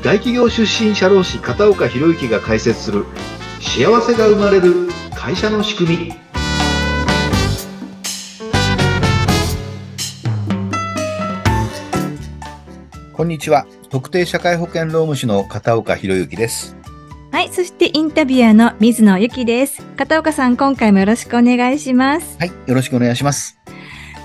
大企業出身社労士片岡博之が解説する幸せが生まれる会社の仕組みこんにちは特定社会保険労務士の片岡博之ですはい、そしてインタビュアーの水野由紀です。片岡さん、今回もよろしくお願いします。はいよろしくお願いします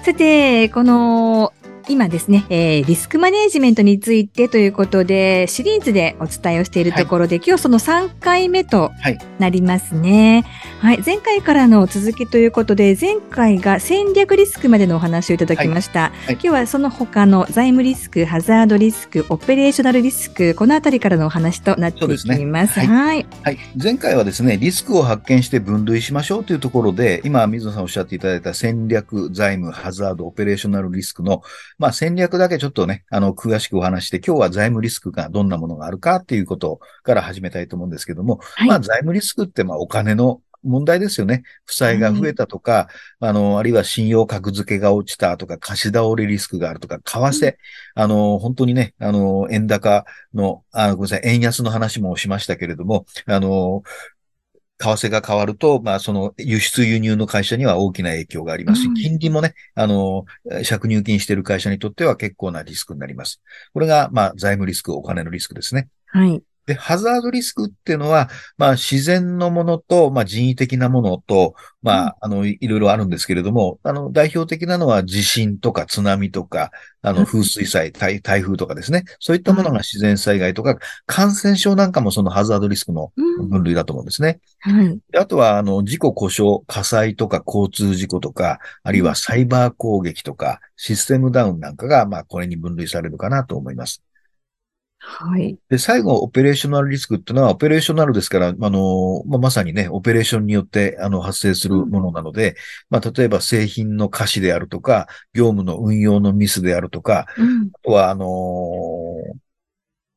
さて、この、今ですね、えーリスクマネジメントについてということで、シリーズでお伝えをしているところで、今日その3回目とはいなりますね。はい、前回からの続きということで、前回が戦略リスクまでのお話をいただきました。い今日はその他の財務リスク、ハザードリスク、オペレーショナルリスク、このあたりからのお話となっていきます。はいはい。はい。前回はですね、リスクを発見して分類しましょうというところで、今、水野さんおっしゃっていただいた戦略、財務、ハザード、オペレーショナルリスクの、まあ戦略だけちょっとね、あの、詳しくお話して、今日は財務リスクがどんなものがあるかっていうことから始めたいと思うんですけども、はい。まあ財務リスクって、まあお金の問題ですよね。負債が増えたとか、あの、あるいは信用格付けが落ちたとか、貸し倒れリスクがあるとか、為替、あの、本当にね、あの、円高の、あごめんなさい、円安の話もしましたけれども、あの、為替が変わると、まあ、その輸出輸入の会社には大きな影響がありますし、うん金利もね、あの、借入金している会社にとっては結構なリスクになります。これが、まあ、財務リスク、お金のリスクですね。はい。で、ハザードリスクっていうのは、まあ、自然のものと、まあ、人為的なものと、まあ、あの、いいろいろあるんですけれども、あの、代表的なのは地震とか津波とか、あの、うん風水災、台台風とかですね。そういったものが自然災害とか、感染症なんかもそのハザードリスクのうん分類だと思うんですね。はい。であとは、あの、事故故障、火災とか交通事故とか、あるいはサイバー攻撃とか、システムダウンなんかが、まあ、これに分類されるかなと思います。はい。で、最後、オペレーショナルリスクっていうのは、オペレーショナルですから、あの、まあ、まさにね、オペレーションによって、あの、発生するものなので、まあ、例えば製品の瑕疵であるとか、業務の運用のミスであるとか、うん。あとは、あの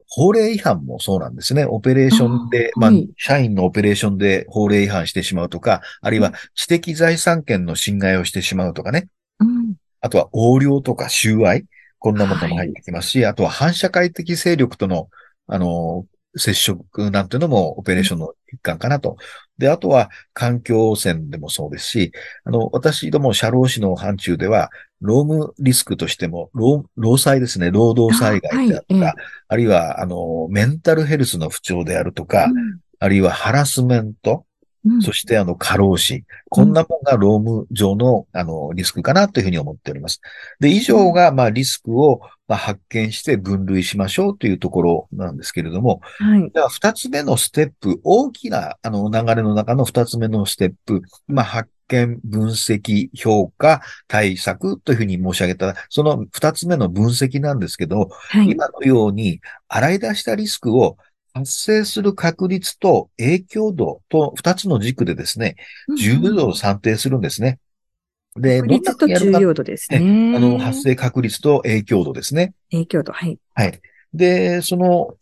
法令違反もそうなんですね。オペレーションで、まああーはい、社員のオペレーションで法令違反してしまうとか、あるいは知的財産権の侵害をしてしまうとかね。うん。あとは横領とか収賄。こんなものも入ってきますし、あとは反社会的勢力との、あの、接触なんていうのもオペレーションの一環かなと。で、あとは環境汚染でもそうですし、あの、私ども社労士の範疇では、労務リスクとしても、労、労災ですね、労働災害であるとか、あはいあるいは、あの、メンタルヘルスの不調であるとか、あるいはハラスメント、うんそして、あの、過労死。こんなものが労務上の、あの、リスクかなというふうに思っております。で、以上が、まあ、リスクを、まあ、発見して分類しましょうというところなんですけれども、はい。では、二つ目のステップ、大きな、あの、流れの中の二つ目のステップ、まあ、発見、分析、評価、対策というふうに申し上げた、その二つ目の分析なんですけど、はい。今のように、洗い出したリスクを発生する確率と影響度と二つの軸でですね、重要度を算定するんですね。で、確率と重要度ですね。あの、発生確率と影響度ですね。影響度。はい。はい。で、その、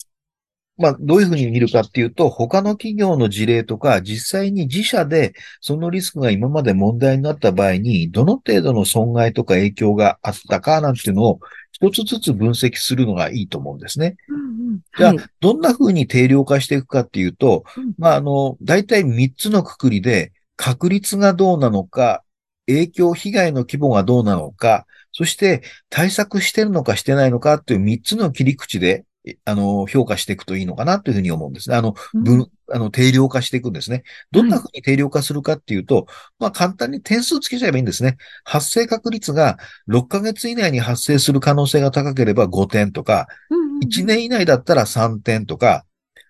まあ、どういうふうに見るかっていうと、他の企業の事例とか、実際に自社でそのリスクが今まで問題になった場合に、どの程度の損害とか影響があったかなんていうのを一つずつ分析するのがいいと思うんですね。うんうん。じゃあはい、どんな風に定量化していくかっていうとうん、まあ、あの、大体3つのくくりで、確率がどうなのか、影響、被害の規模がどうなのか、そして対策してるのかしてないのかっていう3つの切り口で、えあの、評価していくといいのかなというふうに思うんですね。あの、うん分、あの、定量化していくんですね。どんな風に定量化するかっていうと、まあ簡単に点数つけちゃえばいいんですね。発生確率が6ヶ月以内に発生する可能性が高ければ5点とか、うんうん1年以内だったら3点とか、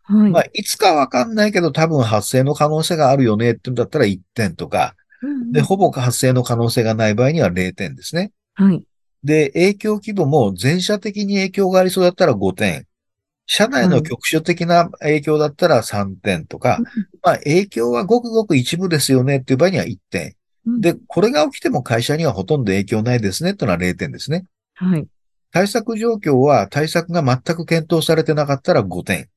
はい。まあ、いつかわかんないけど多分発生の可能性があるよねっていうんだったら1点とか、うんうんで、ほぼ発生の可能性がない場合には0点ですね。はい。で、影響規模も全社的に影響がありそうだったら5点。社内の局所的な影響だったら3点とか、まあ、影響はごくごく一部ですよねっていう場合には1点。うんで、これが起きても会社にはほとんど影響ないですねっていうのは0点ですね。はい。対策状況は対策が全く検討されてなかったら5点。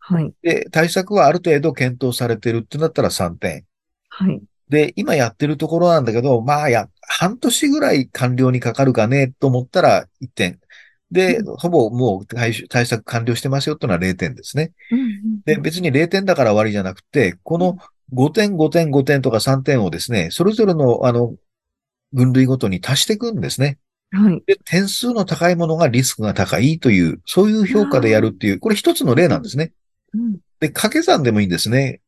はい。で、対策はある程度検討されてるってなったら3点。はい。で、今やってるところなんだけど、まあや、半年ぐらい完了にかかるかねと思ったら1点。で、うんほぼもう対対策完了してますよっていうのは0点ですね。うんうんで、別に0点だから終わりじゃなくて、この5点、5点、5点とか3点をですね、それぞれの、あの、分類ごとに足していくんですね。はい。で、点数の高いものがリスクが高いという、そういう評価でやるっていう、これ一つの例なんですね。うんで、掛け算でもいいんですね。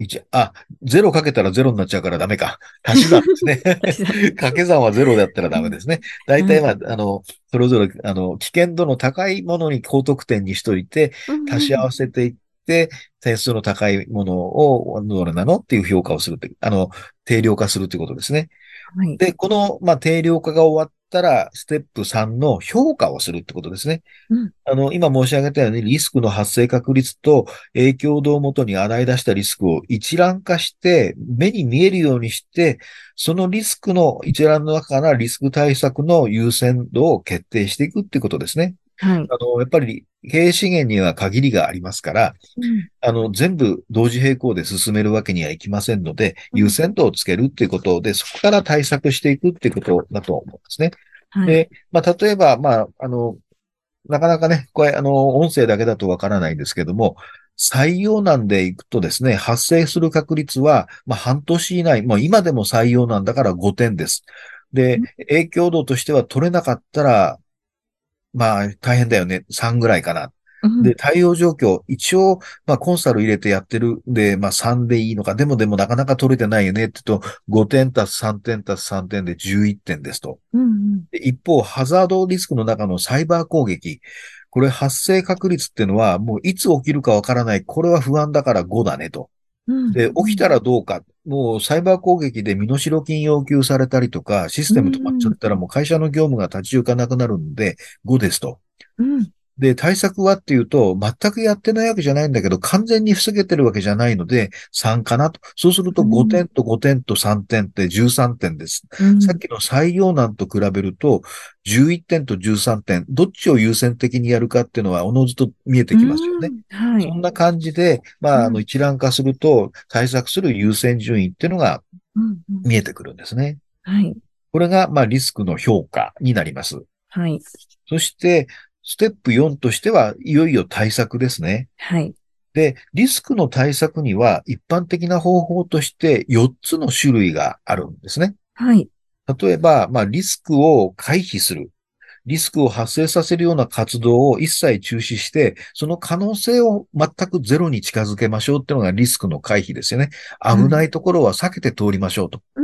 5×3×1。あ、0かけたら0になっちゃうからダメか。足し算ですね。掛け算は0だったらダメですね。大体は、あの、それぞれ、あの、危険度の高いものに高得点にしといて、足し合わせていって、点数の高いものをどれなのっていう評価をするって、あの、定量化するということですね。はい。で、この、まあ、定量化が終わったら、ステップ3の評価をするってことですね。うんあの、今申し上げたように、リスクの発生確率と影響度をもとに洗い出したリスクを一覧化して、目に見えるようにして、そのリスクの一覧の中からリスク対策の優先度を決定していくってことですね。はい。あの、やっぱり経営資源には限りがありますから、うんあの、全部同時並行で進めるわけにはいきませんので、うん優先度をつけるっていうことで、そこから対策していくっていうことだと思うんですね。はい。で、まあ、例えば、まあ、あの、なかなかね、これ、あの、音声だけだとわからないんですけども、採用難でいくとですね、発生する確率は、まあ、半年以内、もう今でも採用難だから5点です。でうん、影響度としては取れなかったら、まあ、大変だよね。3ぐらいかな。うんで、対応状況、一応、まあ、コンサル入れてやってるんで、まあ、3でいいのか、でもでもなかなか取れてないよねって言うと、5点足す3点足す3点で11点ですと。うんうんで一方、ハザードリスクの中のサイバー攻撃。これ発生確率っていうのは、もういつ起きるかわからない。これは不安だから5だねと。うんで、起きたらどうか。もうサイバー攻撃で身代金要求されたりとか、システム止まっちゃったらもう会社の業務が立ち行かなくなるんで、5ですと。うんで、対策はっていうと、全くやってないわけじゃないんだけど、完全に防げてるわけじゃないので、3かなと。そうするとうん5点と5点と3点って13点です。うんさっきの採用難と比べると、11点と13点、どっちを優先的にやるかっていうのは、おのずと見えてきますよね。うんはいそ。んな感じで、まあ、あの、うん一覧化すると、対策する優先順位っていうのが見えてくるんですね。はい。これが、まあ、リスクの評価になります。はい。そして、ステップ4としては、いよいよ対策ですね。はい。で、リスクの対策には、一般的な方法として4つの種類があるんですね。はい。例えば、まあ、リスクを回避する。リスクを発生させるような活動を一切中止して、その可能性を全くゼロに近づけましょうっていうのがリスクの回避ですよね。危ないところは避けて通りましょうと。うん。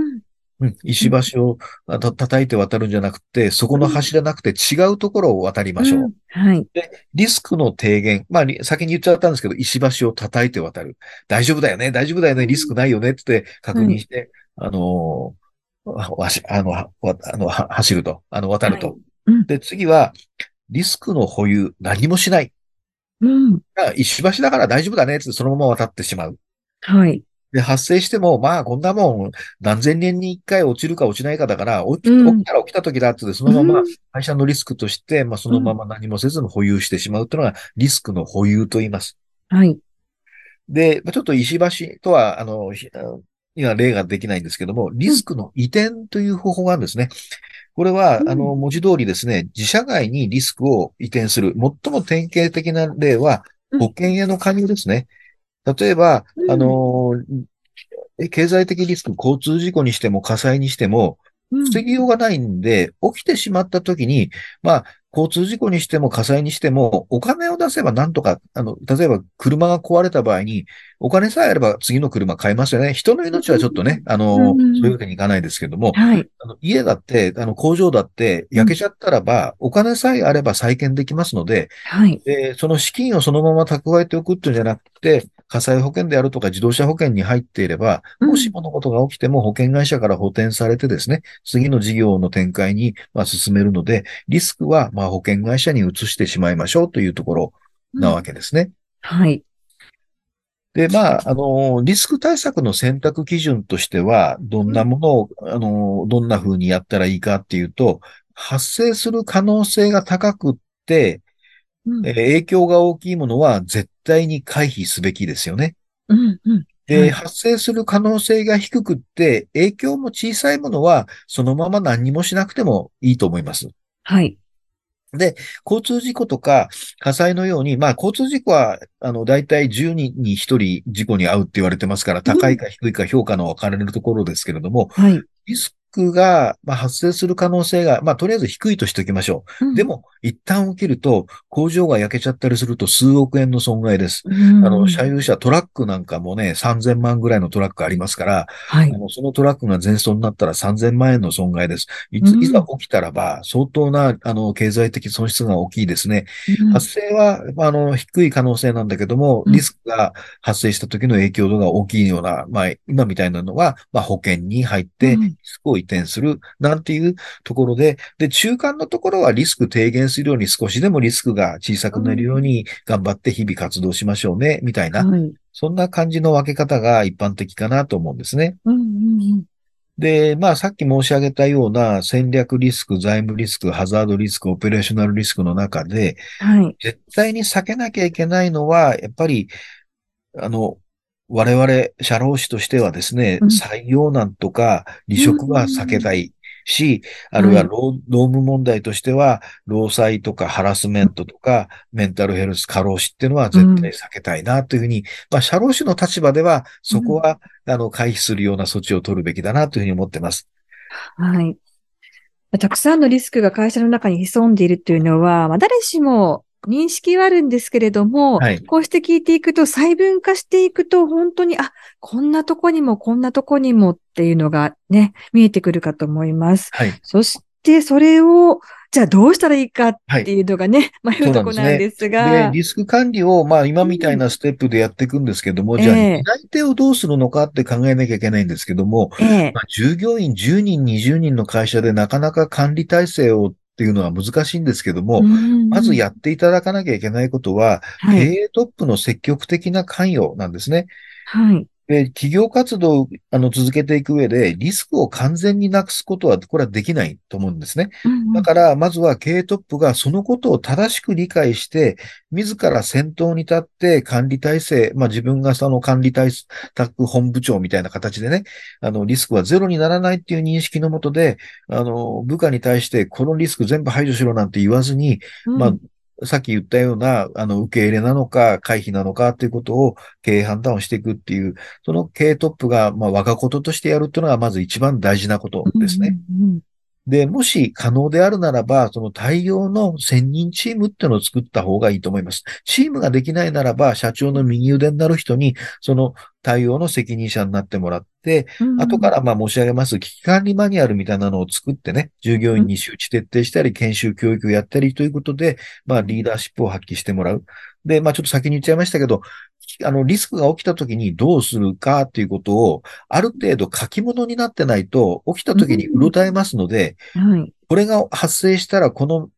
うん、石橋をあた叩いて渡るんじゃなくて、そこの橋じゃなくて違うところを渡りましょう。んはい。リスクの低減。まあ、り先に言っちゃったんですけど、石橋を叩いて渡る。大丈夫だよね大丈夫だよねリスクないよねって言って確認して、あのーわわし、あの、はわあの、は走ると、あの、渡ると。はいうんで、次は、リスクの保有、何もしない。うん。あ石橋だから大丈夫だねってそのまま渡ってしまう。はい。で、発生しても、まあ、こんなもん、何千年に一回落ちるか落ちないかだから、起きたら起きた時だってそのままうん会社のリスクとして、まあ、そのまま何もせずに保有してしまうというのが、リスクの保有と言います。はい。で、まあちょっと石橋とは、あの、今例ができないんですけども、リスクの移転という方法があるんですね。これは、うんあの、文字通りですね、自社外にリスクを移転する。最も典型的な例は、うん保険への加入ですね。例えば、うんあの、え経済的リスク、交通事故にしても火災にしても、うん防ぎようがないんで、起きてしまった時に、まあ、交通事故にしても火災にしても、お金を出せばなんとか、あの、例えば車が壊れた場合に、お金さえあれば次の車買えますよね。人の命はちょっとね、あの、うんそういうわけにいかないですけども、はい。あの家だって、あの、工場だって焼けちゃったらば、お金さえあれば再建できますので、はい。で、その資金をそのまま蓄えておくっていうんじゃなくて、火災保険であるとか自動車保険に入っていれば、うんもしものことが起きても保険会社から補填されてですね、次の事業の展開にまあ進めるので、リスクはまあ保険会社に移してしまいましょうというところなわけですね。はい。で、まあ、あの、リスク対策の選択基準としては、どんなものを、あの、どんな風にやったらいいかっていうと、発生する可能性が高くって、うんえー影響が大きいものは絶対に回避すべきですよね。うん。うん。で、はい発生する可能性が低くって、影響も小さいものは、そのまま何にもしなくてもいいと思います。はい。で、交通事故とか火災のように、まあ交通事故は、あの、大体10人に1人事故に遭うって言われてますから、高いか低いか評価の分かれるところですけれども、はい。リスクが、まあ、発生する可能性が、まあ、とりあえず低いとしておきましょう。で、も、一旦起きると、工場が焼けちゃったりすると数億円の損害です。ああの、車有車、トラックなんかもね、3000万ぐらいのトラックありますから、はいあ。のそのトラックが全損になったら3000万円の損害です。いうんついざ起きたらば、相当な、あの、経済的損失が大きいですね。うん発生は、あの、低い可能性なんだけども、うんリスクが発生した時の影響度が大きいような、まあ、今みたいなのは、まあ、保険に入って、うんリスクを移転する、なんていうところで、で、中間のところはリスク低減するように少しでもリスクが小さくなるように頑張って日々活動しましょうね、みたいな、はい。そんな感じの分け方が一般的かなと思うんですね。うんうんうんで、まあさっき申し上げたような戦略リスク、財務リスク、ハザードリスク、オペレーショナルリスクの中で、はい。絶対に避けなきゃいけないのは、やっぱり、あの、我々、社労士としてはですね、うん。採用難とか離職は避けたいし、あるいははい。労労務問題としては、労災とかハラスメントとか、メンタルヘルス、過労死っていうのは絶対避けたいなというふうに、まあ、社労士の立場では、そこは、あの、回避するような措置を取るべきだなというふうに思ってます。はい。たくさんのリスクが会社の中に潜んでいるというのは、まあ、誰しも認識はあるんですけれども、はいこうして聞いていくと細分化していくと本当に、あ、こんなとこにもこんなとこにもっていうのがね、見えてくるかと思います。はい。そしてそれを、じゃあどうしたらいいかはいっていうのがね、迷うとこなんですで、が。リスク管理を、まあ今みたいなステップでやっていくんですけども、じゃあ、うんええ担い手をどうするのかって考えなきゃいけないんですけども、ええまあ、従業員10人、20人の会社でなかなか管理体制をっていうのは難しいんですけども、まずやっていただかなきゃいけないことは、経はい。営トップの積極的な関与なんですね。はい。で、企業活動をあの続けていく上で、リスクを完全になくすことは、これはできないと思うんですね。だから、まずは経営トップがそのことを正しく理解して、自ら先頭に立って管理体制、まあ自分がその管理対策本部長みたいな形でね、あの、リスクはゼロにならないっていう認識のもとで、あの、部下に対してこのリスク全部排除しろなんて言わずに、うんまあ、さっき言ったような、あの、受け入れなのか、回避なのかということを経営判断をしていくっていう、その経営トップが、まあ、我がこととしてやるっていうのが、まず一番大事なことですね。。うんうんで、もし可能であるならば、その対応の専任チームっていうのを作った方がいいと思います。チームができないならば、社長の右腕になる人に、その対応の責任者になってもらって、うん後からまあ申し上げます、危機管理マニュアルみたいなのを作ってね、従業員に周知徹底したり、研修教育をやったりということで、まあリーダーシップを発揮してもらう。で、まあちょっと先に言っちゃいましたけど、あの、リスクが起きた時にどうするかっていうことを、ある程度書き物になってないと、起きた時にうろたえますので、はい。これが発生したらこの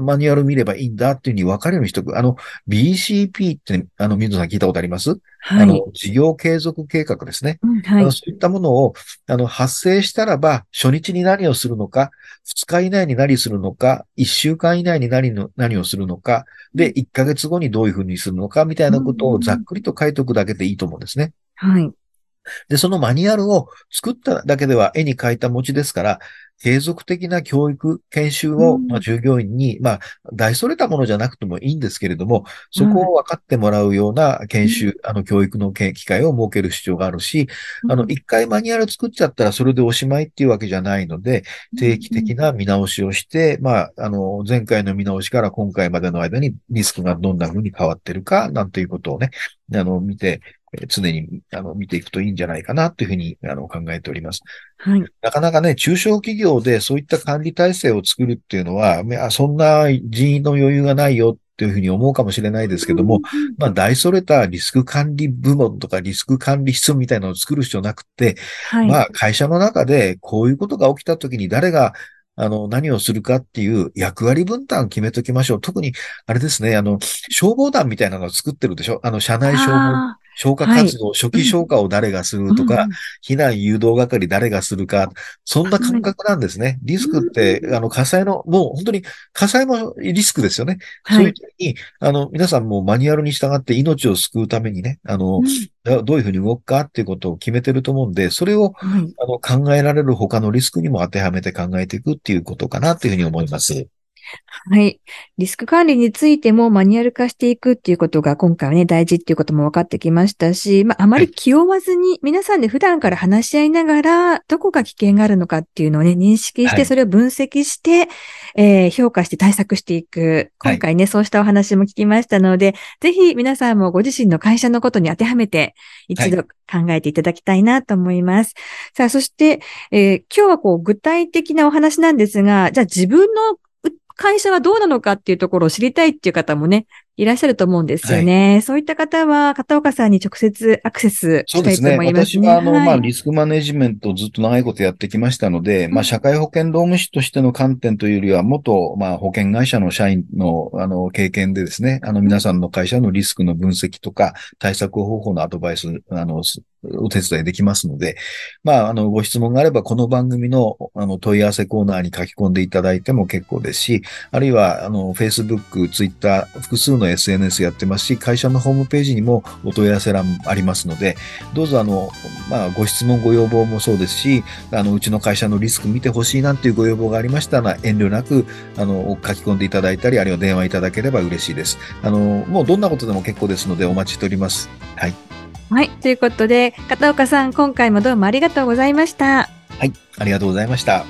マニュアル見ればいいんだっていうふうに分かるようにしておく。あの、BCP って、あの、水野さん聞いたことあります、はい。あの、事業継続計画ですね。うんはい。そういったものを、あの、発生したらば、初日に何をするのか、2日以内に何するのか、1週間以内に何の、何をするのか、で、1ヶ月後にどういうふうにするのか、みたいなことをざっくりと書いておくだけでいいと思うんですね。はい。で、そのマニュアルを作っただけでは絵に描いた餅ですから、継続的な教育、研修を、うん。まあ、従業員に、まあ、大それたものじゃなくてもいいんですけれども、そこを分かってもらうような研修、あの、教育のけ機会を設ける必要があるし、あの、一回マニュアル作っちゃったらそれでおしまいっていうわけじゃないので、定期的な見直しをして、まあ、あの、前回の見直しから今回までの間にリスクがどんな風に変わってるか、なんていうことをね、あの、見て、えー常に、あの、見ていくといいんじゃないかなというふうに、あの、考えております。はい。なかなかね、中小企業でそういった管理体制を作るっていうのは、そんな人員の余裕がないよっていうふうに思うかもしれないですけども、まあ、大それたリスク管理部門とかリスク管理室みたいなのを作る必要なくて、はい。まあ、会社の中でこういうことが起きたときに誰が、あの、何をするかっていう役割分担を決めときましょう。特に、あれですね、あの、消防団みたいなのを作ってるでしょあの、社内消防、あ消火活動、初期消火を誰がすーるとか、うん避難誘導係誰がするか、そんな感覚なんですね。リスクって、あの、火災の、もう本当に火災もリスクですよね。そういうはい。時に、あの、皆さんもマニュアルに従って命を救うためにね、あの、どどういうふうに動くかっていうことを決めてると思うんで、それをはい。あの考えられる他のリスクにも当てはめて考えていくっていうことかなというふうに思います。はい。リスク管理についてもマニュアル化していくっていうことが今回はね、大事っていうことも分かってきましたし、まあ、あまり気負わずに、皆さんで普段から話し合いながら、どこが危険があるのかっていうのをね、認識して、はいそれを分析して、えー評価して対策していく。はい今回ね、そうしたお話も聞きましたので、ぜひ皆さんもご自身の会社のことに当てはめて、一度考えていただきたいなと思います。さあ、そして、えー今日はこう、具体的なお話なんですが、じゃあ自分の会社はどうなのかっていうところを知りたいっていう方もね、いらっしゃると思うんですよね。そういった方は、片岡さんに直接アクセスしたいとそうですね。思いますね。私は、あの、はいまあ、リスクマネジメントをずっと長いことやってきましたので、まあ、社会保険労務士としての観点というよりは、元、まあ、保険会社の社員の、あの、経験でですね、あの、皆さんの会社のリスクの分析とか、対策方法のアドバイス、あの、すお手伝いできますので、まあ、あの、ご質問があれば、この番組の、あの、問い合わせコーナーに書き込んでいただいても結構ですし、あるいは、あの、Facebook、Twitter、複数の SNS やってますし、会社のホームページにもお問い合わせ欄ありますので、どうぞあの、まあ、ご質問、ご要望もそうですし、あの、うちの会社のリスク見てほしいなんていうご要望がありましたら、遠慮なく、あの、書き込んでいただいたり、あるいは電話いただければ嬉しいです。あの、もうどんなことでも結構ですので、お待ちしております。はい。はい。ということで、片岡さん、今回もどうもありがとうございました。はい。ありがとうございました。